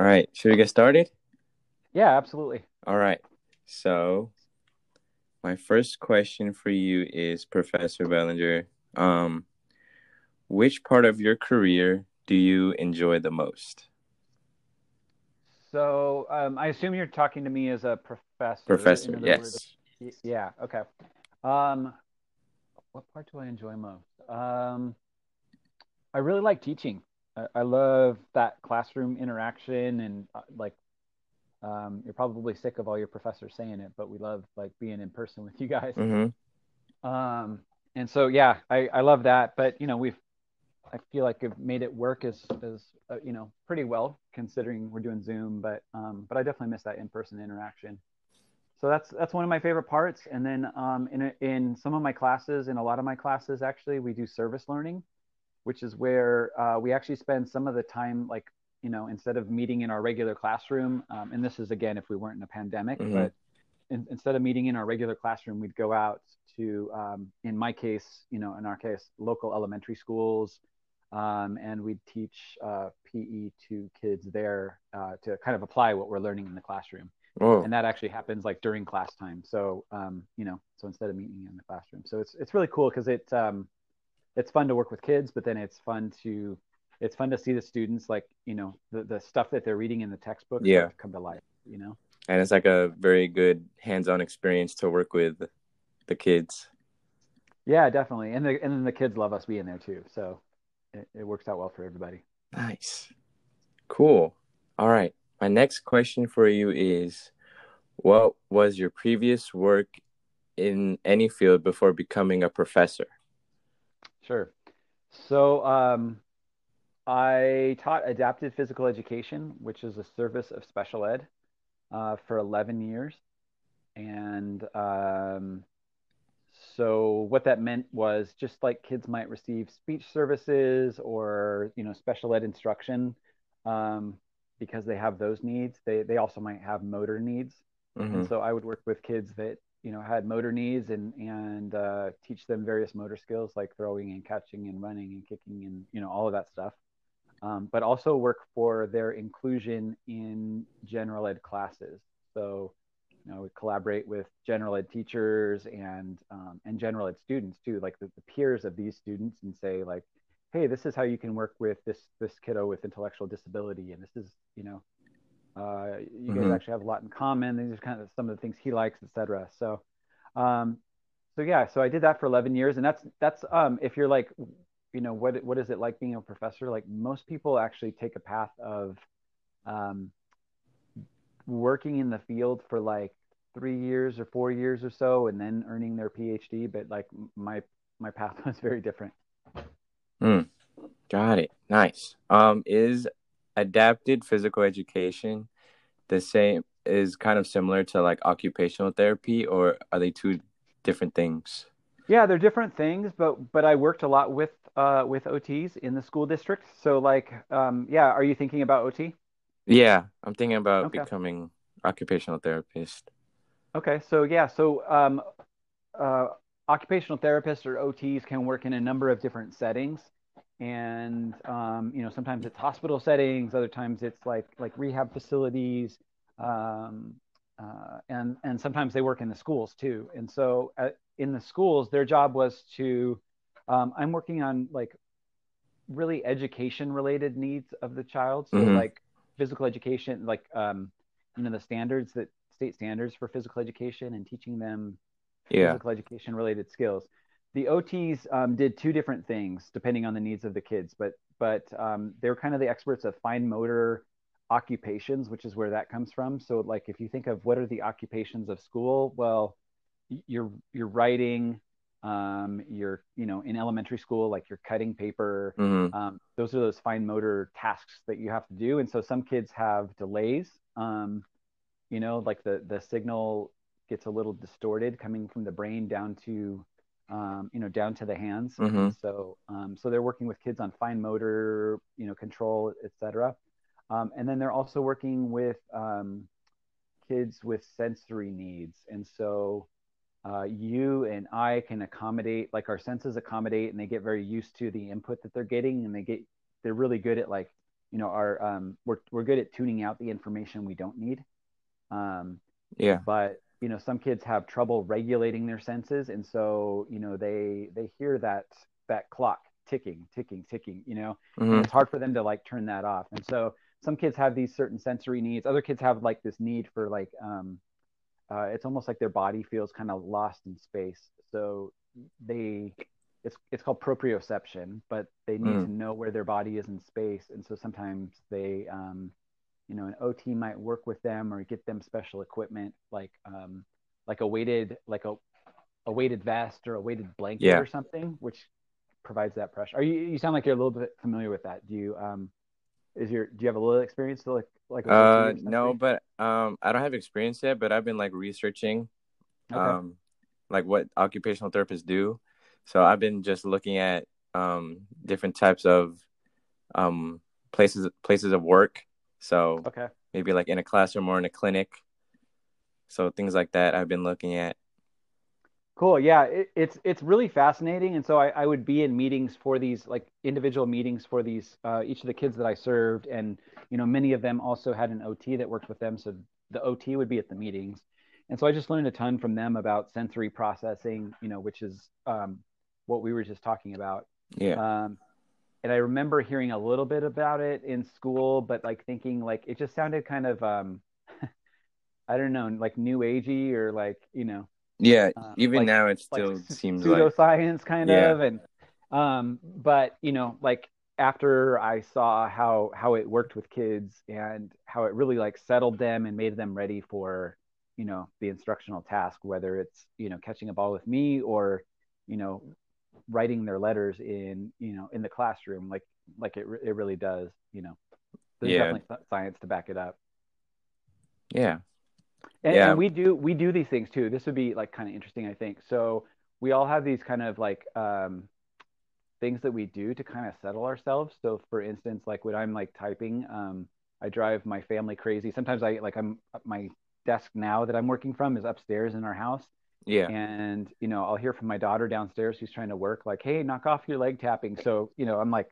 All right. Should we get started? Yeah, absolutely. All right. So, my first question for you is, Professor Bellinder, um, which part of your career do you enjoy the most? So um, I assume you're talking to me as a professor. Professor, yes. Yeah. Okay. Um, what part do I enjoy most? Um, I really like teaching. I, I love that classroom interaction and uh, like um, you're probably sick of all your professors saying it, but we love like being in person with you guys. Mm-hmm. Um, and so yeah, I, I love that. But you know, we've I feel like I've made it work as as uh, you know pretty well considering we're doing Zoom. But um, but I definitely miss that in person interaction. So that's that's one of my favorite parts. And then um, in in some of my classes, in a lot of my classes, actually, we do service learning, which is where uh, we actually spend some of the time like you know instead of meeting in our regular classroom. Um, and this is again if we weren't in a pandemic, Mhm. but in, instead of meeting in our regular classroom, we'd go out to, um, in my case, you know, in our case, local elementary schools, um, and we'd teach uh, PE to kids there uh, to kind of apply what we're learning in the classroom. And that actually happens like during class time. So, um, you know, so instead of meeting in the classroom, so it's it's really cool because it um, it's fun to work with kids, but then it's fun to it's fun to see the students like you know the, the stuff that they're reading in the textbook Yeah. come to life. You know. and it's like a very good hands-on experience to work with the kids. Yeah, definitely. And the and then the kids love us being there too. So it, it works out well for everybody. Nice. Cool. All right. My next question for you is what was your previous work in any field before becoming a professor? Sure. So um, I taught adapted physical education, which is a service of special ed, uh, for 11 years. And um, so what that meant was just like kids might receive speech services or you know special ed instruction um, because they have those needs. They they also might have motor needs. Mhm. And so I would work with kids that you know had motor needs and and uh, teach them various motor skills like throwing and catching and running and kicking and you know all of that stuff. Um, but also work for their inclusion in general ed classes. So you know, we collaborate with general ed teachers and um, and general ed students too, like the, the peers of these students, and say like, hey, this is how you can work with this this kiddo with intellectual disability, and this is you know uh, you guys Mhm. actually have a lot in common. These are kind of some of the things he likes, etc. So, um, so yeah, so I did that for 11 years, and that's that's um, if you're like, you know, what what is it like being a professor? Like most people actually take a path of um, working in the field for like three years or four years or so, and then earning their PhD. But like my my path was very different. Got it. Nice. Um, is adapted physical education the same is kind of similar to like occupational therapy or are they two different things? Yeah, they're different things, but but I worked a lot with uh, with OTs in the school district. So like, um, yeah, are you thinking about OT? Yeah, I'm thinking about Okay. becoming occupational therapist. Okay, so yeah, so um, uh, occupational therapists or OTs can work in a number of different settings, and um, you know sometimes it's hospital settings, other times it's like like rehab facilities, um, uh, and and sometimes they work in the schools too. And so uh, in the schools, their job was to um, I'm working on like really education related needs of the child, so Mhm. like physical education, like um, you know the standards that state standards for physical education and teaching them Yeah. physical education related skills. The OTs um, did two different things depending on the needs of the kids, but but um, they were kind of the experts of fine motor occupations, which is where that comes from. So like if you think of what are the occupations of school, well, you're you're writing, um, you're you know in elementary school like you're cutting paper, hmm um, those are those fine motor tasks that you have to do. And so some kids have delays um, you know like the the signal gets a little distorted coming from the brain down to um, you know down to the hands Mhm. so um, so they're working with kids on fine motor you know control etc um, and then they're also working with um, kids with sensory needs and so uh, you and I can accommodate, like our senses accommodate, and they get very used to the input that they're getting, and they get they're really good at like you know our um, we're we're good at tuning out the information we don't need. Um, Yeah. but you know some kids have trouble regulating their senses and so you know they they hear that that clock ticking ticking ticking you know and Mhm. it's hard for them to like turn that off and so some kids have these certain sensory needs other kids have like this need for like um uh, it's almost like their body feels kind of lost in space so they it's it's called proprioception but they need Mm. to know where their body is in space and so sometimes they um you know an ot might work with them or get them special equipment like um like a weighted like a a weighted vest or a weighted blanket Yeah. or something which provides that pressure are you you sound like you're a little bit familiar with that do you um is your do you have a little experience to like like Uh, no, but um, I don't have experience yet, but I've been like researching, Okay. um, like what occupational therapists do. So I've been just looking at um different types of um places places of work. So okay maybe like in a classroom or in a clinic. So things like that I've been looking at. Cool. Yeah, it, it's it's really fascinating, and so I, I would be in meetings for these like individual meetings for these uh, each of the kids that I served, and you know many of them also had an OT that worked with them, so the OT would be at the meetings, and so I just learned a ton from them about sensory processing, you know, which is um, what we were just talking about. Yeah. Um, and I remember hearing a little bit about it in school, but like thinking like it just sounded kind of um, I don't know, like new agey or like you know Yeah. um, Even like- now, it still s- seems like pseudoscience kind Yeah. of and um but you know like after i saw how how it worked with kids and how it really like settled them and made them ready for you know the instructional task whether it's you know catching a ball with me or you know writing their letters in you know in the classroom like like it, it really does you know there's Yeah. definitely science to back it up yeah. and, Yeah. and we do we do these things too. This would be like kind of interesting, I think. So we all have these kind of like um, things that we do to kind of settle ourselves. So for instance, like when I'm like typing, um, I drive my family crazy. Sometimes I like I'm my desk now that I'm working from is upstairs in our house, Yeah. and you know I'll hear from my daughter downstairs who's trying to work, like, "Hey, knock off your leg tapping." So you know I'm like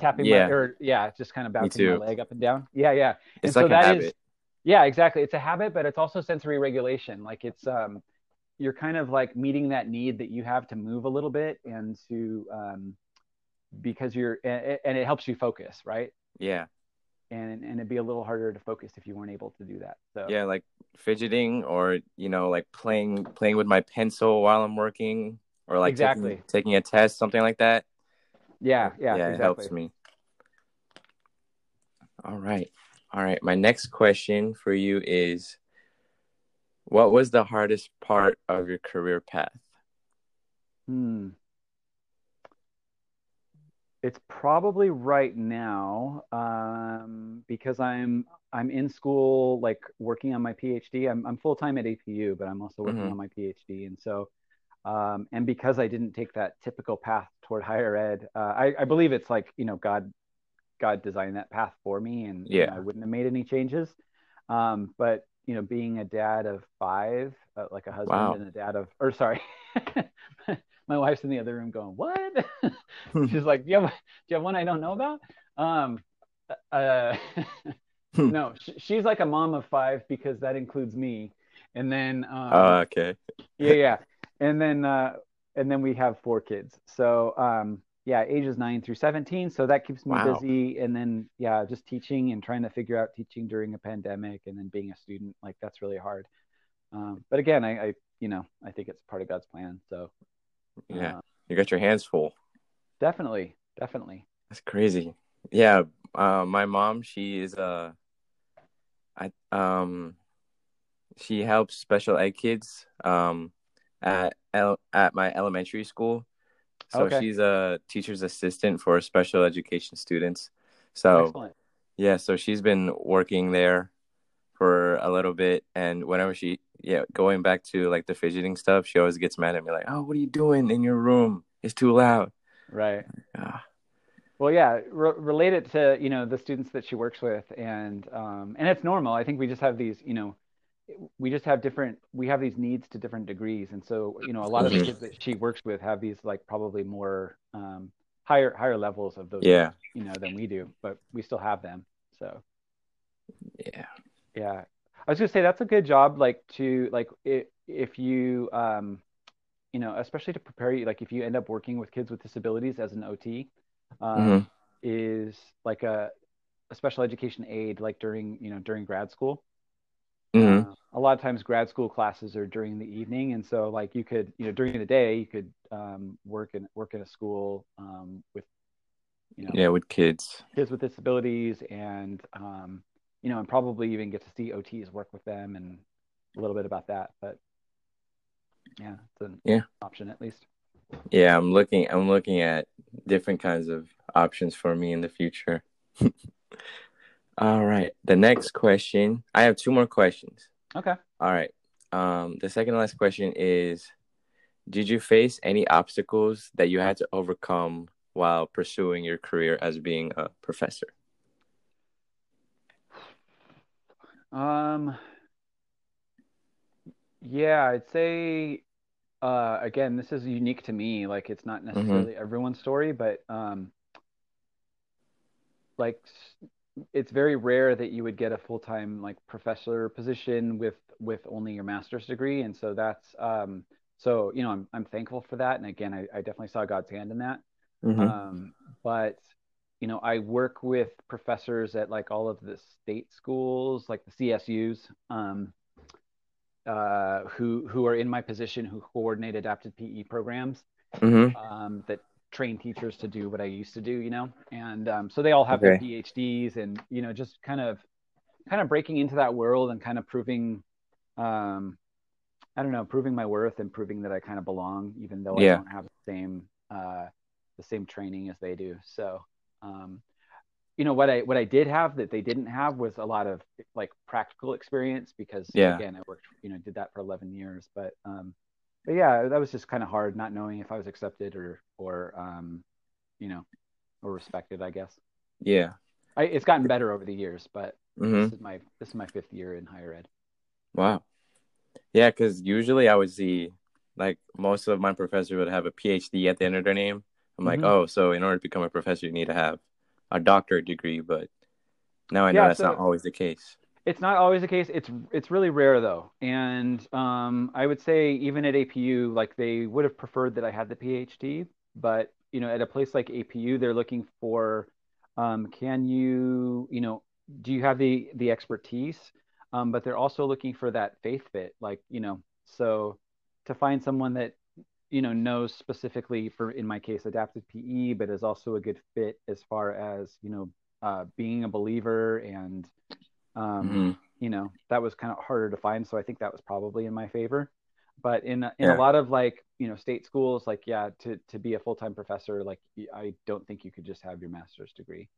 tapping Yeah. my or yeah, just kind of bouncing my leg up and down. Yeah, yeah. It's and like so a that habit. is yeah exactly it's a habit but it's also sensory regulation like it's um you're kind of like meeting that need that you have to move a little bit and to um because you're and, and it helps you focus right Yeah. And and it'd be a little harder to focus if you weren't able to do that so Yeah. Like fidgeting or, you know, like playing playing with my pencil while I'm working or like taking- taking, a test, something like that. yeah yeah, yeah, exactly. it helps me. All right. All right. My next question for you is what was the hardest part of your career path? Hmm. It's probably right now um, because I'm I'm in school, like working on my PhD. I'm I'm full time at APU, but I'm also working Mhm. on my PhD, and so um, and because I didn't take that typical path toward higher ed, uh, I, I believe it's like you know God God designed that path for me, and Yeah. I wouldn't have made any changes. Um, but you know, being a dad of five, uh, like a husband Wow. and a dad of, or sorry, my wife's in the other room going, "What?" She's like, "Do you have, do you have one I don't know about?" Um, uh, no, sh- she's like a mom of five because that includes me, and then um, Oh, okay. yeah, yeah, and then uh, and then we have four kids. So um, yeah, ages nine through seventeen. So that keeps me Wow. busy, and then yeah, just teaching and trying to figure out teaching during a pandemic, and then being a student like that's really hard. Um, but again, I, I you know I think it's part of God's plan. So Yeah. uh, You got your hands full. definitely, definitely. That's crazy. Yeah, uh, my mom, she is uh I um she helps special ed kids um at el- at my elementary school. So Okay. she's a teacher's assistant for special education students. So Excellent. yeah, so she's been working there for a little bit and whenever she yeah, going back to like the fidgeting stuff, she always gets mad at me like, "Oh, what are you doing in your room? It's too loud." Right. Ah, Well, yeah, re- relate it to you know the students that she works with, and um, and it's normal. I think we just have these, you know, we just have different, we have these needs to different degrees, and so you know a lot of the Mhm. kids that she works with have these like probably more um, higher higher levels of those Yeah. you know than we do but we still have them so Yeah. Yeah i was gonna say that's a good job like to like if, if you um you know especially to prepare you like if you end up working with kids with disabilities as an ot um, Mhm. is like a, a special education aid like during you know during grad school Mhm. uh, a lot of times grad school classes are during the evening and so like you could you know during the day you could um, work in work in a school um, with you know Yeah, with kids. kids with disabilities and um, you know and probably even get to see ots work with them and a little bit about that but yeah it's an Yeah. option at least Yeah, I'm looking I'm looking at different kinds of options for me in the future. All right. The next question. I have two more questions. okay All right. Um the second last question is did you face any obstacles that you had to overcome while pursuing your career as being a professor? Um, yeah, I'd say uh, again, this is unique to me. Like it's not necessarily everyone's story, but um, like it's very rare that you would get a full-time like professor position with with only your master's degree, and so that's um, so you know I'm I'm thankful for that. And again, I, I definitely saw God's hand in that. Mhm. Um, but you know, I work with professors at like all of the state schools, like the CSUs, um, uh, who who are in my position, who coordinate adapted PE programs Mhm. um, that train teachers to do what I used to do, you know, and um, so they all have Okay. their PhDs, and you know, just kind of kind of breaking into that world and kind of proving. Um, I don't know, proving my worth and proving that I kind of belong, even though Yeah. I don't have the same uh, the same training as they do. So, um, you know, what I what I did have that they didn't have was a lot of like practical experience because Yeah. again, I worked, you know, did that for 11 years. But um, but yeah, that was just kind of hard, not knowing if I was accepted or or um, you know, or respected. I guess Yeah. I, it's gotten better over the years, but Mhm. this is my this is my fifth year in higher ed. Wow. Yeah, because usually I would see like most of my professors would have a PhD at the end of their name. I'm like, Mhm. oh, so in order to become a professor, you need to have a doctorate degree. But now I know Yeah, that's so- not always the case. It's not always the case. It's it's really rare though, and um, I would say even at APU, like they would have preferred that I had the PhD, but you know, at a place like APU, they're looking for, um, can you, you know, do you have the the expertise? Um, but they're also looking for that faith fit, like you know, so to find someone that you know knows specifically for in my case adaptive PE, but is also a good fit as far as you know uh, being a believer and um, Mhm. you know that was kind of harder to find so i think that was probably in my favor but in in Yeah. a lot of like you know state schools like yeah to to be a full-time professor like I don't think you could just have your master's degree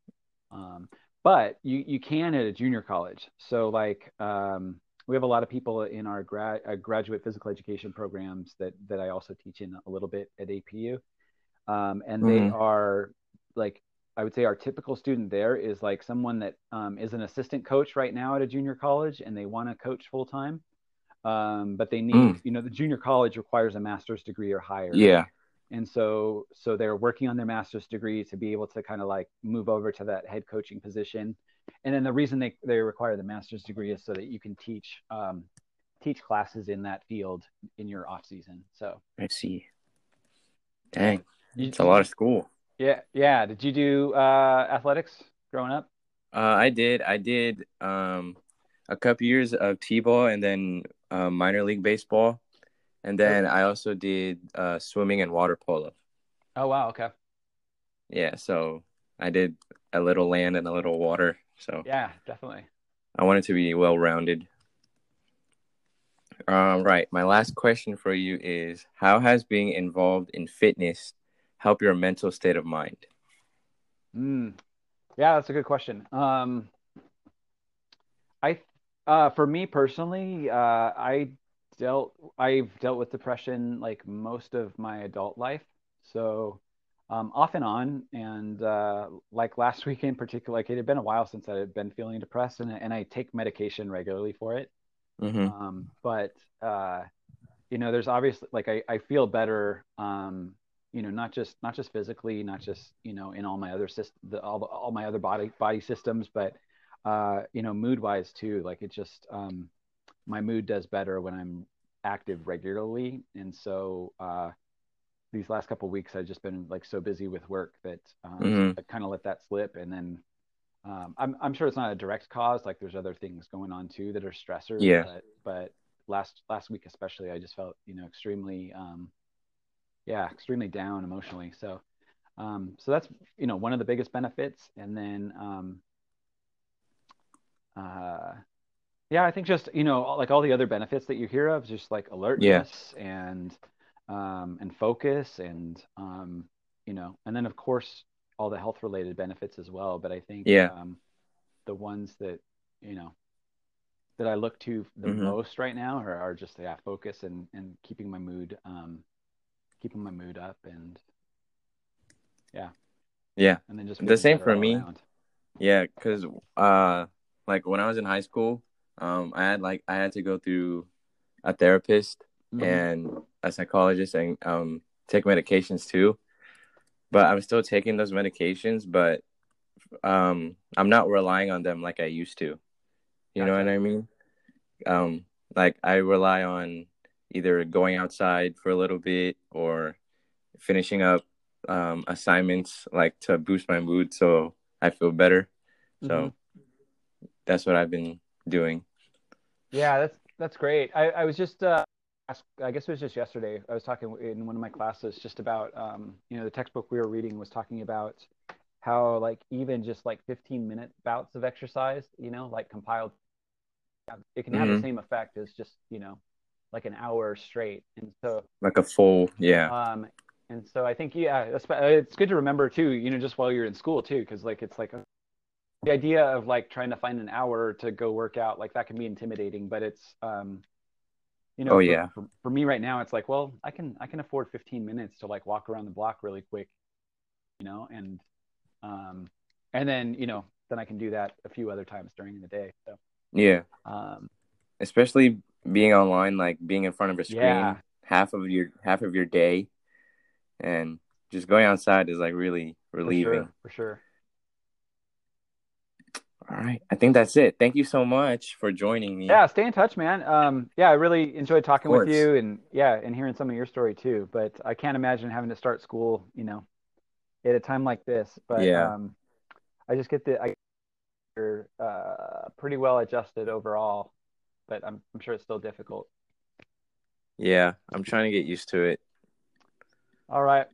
um, but you you can at a junior college so like um, we have a lot of people in our grad uh, graduate physical education programs that that i also teach in a little bit at apu um, and they Mhm. are like I would say our typical student there is like someone that um, is an assistant coach right now at a junior college and they want to coach full time, um, but they need Mm. you know the junior college requires a master's degree or higher, Yeah. and so so they're working on their master's degree to be able to kind of like move over to that head coaching position, and then the reason they they require the master's degree is so that you can teach um, teach classes in that field in your off season. So I see. Dang. It's a lot of school. Yeah, yeah. Did you do uh, athletics growing up? Uh, I did. I did um, a couple years of t-ball and then uh, minor league baseball, and then I also did uh, swimming and water polo. Oh wow, okay. Yeah, so I did a little land and a little water. So Yeah, definitely. I want it to be well rounded. Um, right. My last question for you is: How has being involved in fitness help your mental state of mind? Mm. Yeah, that's a good question. Um, I, uh, for me personally, uh, I dealt, I've dealt with depression like most of my adult life. So, um, off and on, and uh, like last week in particular, like it had been a while since I had been feeling depressed, and and I take medication regularly for it. hmm Um, but uh, you know, there's obviously like I, I feel better um, you know, not just not just physically, not just you know in all my other systems, all the, all my other body body systems, but uh, you know, mood wise too. Like it just um, my mood does better when I'm active regularly, and so uh, these last couple weeks I've just been like so busy with work that um, mm-hmm. I kind of let that slip, and then um, I'm I'm sure it's not a direct cause. Like there's other things going on too that are stressors. Yeah. But, but last last week especially, I just felt you know extremely um, yeah extremely down emotionally. So um, so that's you know one of the biggest benefits, and then um, uh, yeah, I think just you know like all the other benefits that you hear of, just like alertness yeah. and um, and focus and um, you know, and then of course all the health related benefits as well. But I think yeah. um, the ones that you know that I look to the mm-hmm. most right now are, are just yeah focus and and keeping my mood um, keeping my mood up and yeah yeah and then just the same for me around. yeah because uh like when I was in high school um I had like I had to go through a therapist mm-hmm. and a psychologist and um take medications too but I'm still taking those medications, but um, I'm not relying on them like I used to. You know what I mean? Um, like I rely on either going outside for a little bit or finishing up um, assignments like to boost my mood so I feel better. So mm-hmm. that's what I've been doing. Yeah, that's that's great. I, I was just uh, I guess it was just yesterday. I was talking in one of my classes just about, um, you know, the textbook we were reading was talking about how like even just like 15 minute bouts of exercise, you know, like compiled, it can have mm-hmm. the same effect as just, you know, like an hour straight. And so like a full, yeah. Um, and so I think, yeah, it's good to remember too, you know, just while you're in school too, cause like, it's like a, the idea of like trying to find an hour to go work out, like that can be intimidating, but it's, um, you know oh for, yeah for, for, me right now it's like well i can i can afford 15 minutes to like walk around the block really quick you know and um and then you know then i can do that a few other times during the day so yeah um especially being online like being in front of a screen yeah. half of your half of your day and just going outside is like really relieving for sure, for sure. All right. I think that's it. Thank you so much for joining me. Yeah, stay in touch, man. Um, yeah, I really enjoyed talking with you and yeah, and hearing some of your story too. But I can't imagine having to start school, you know, at a time like this. But yeah. um, I just get the I you're uh, pretty well adjusted overall, but I'm I'm sure it's still difficult. Yeah, I'm trying to get used to it. All right.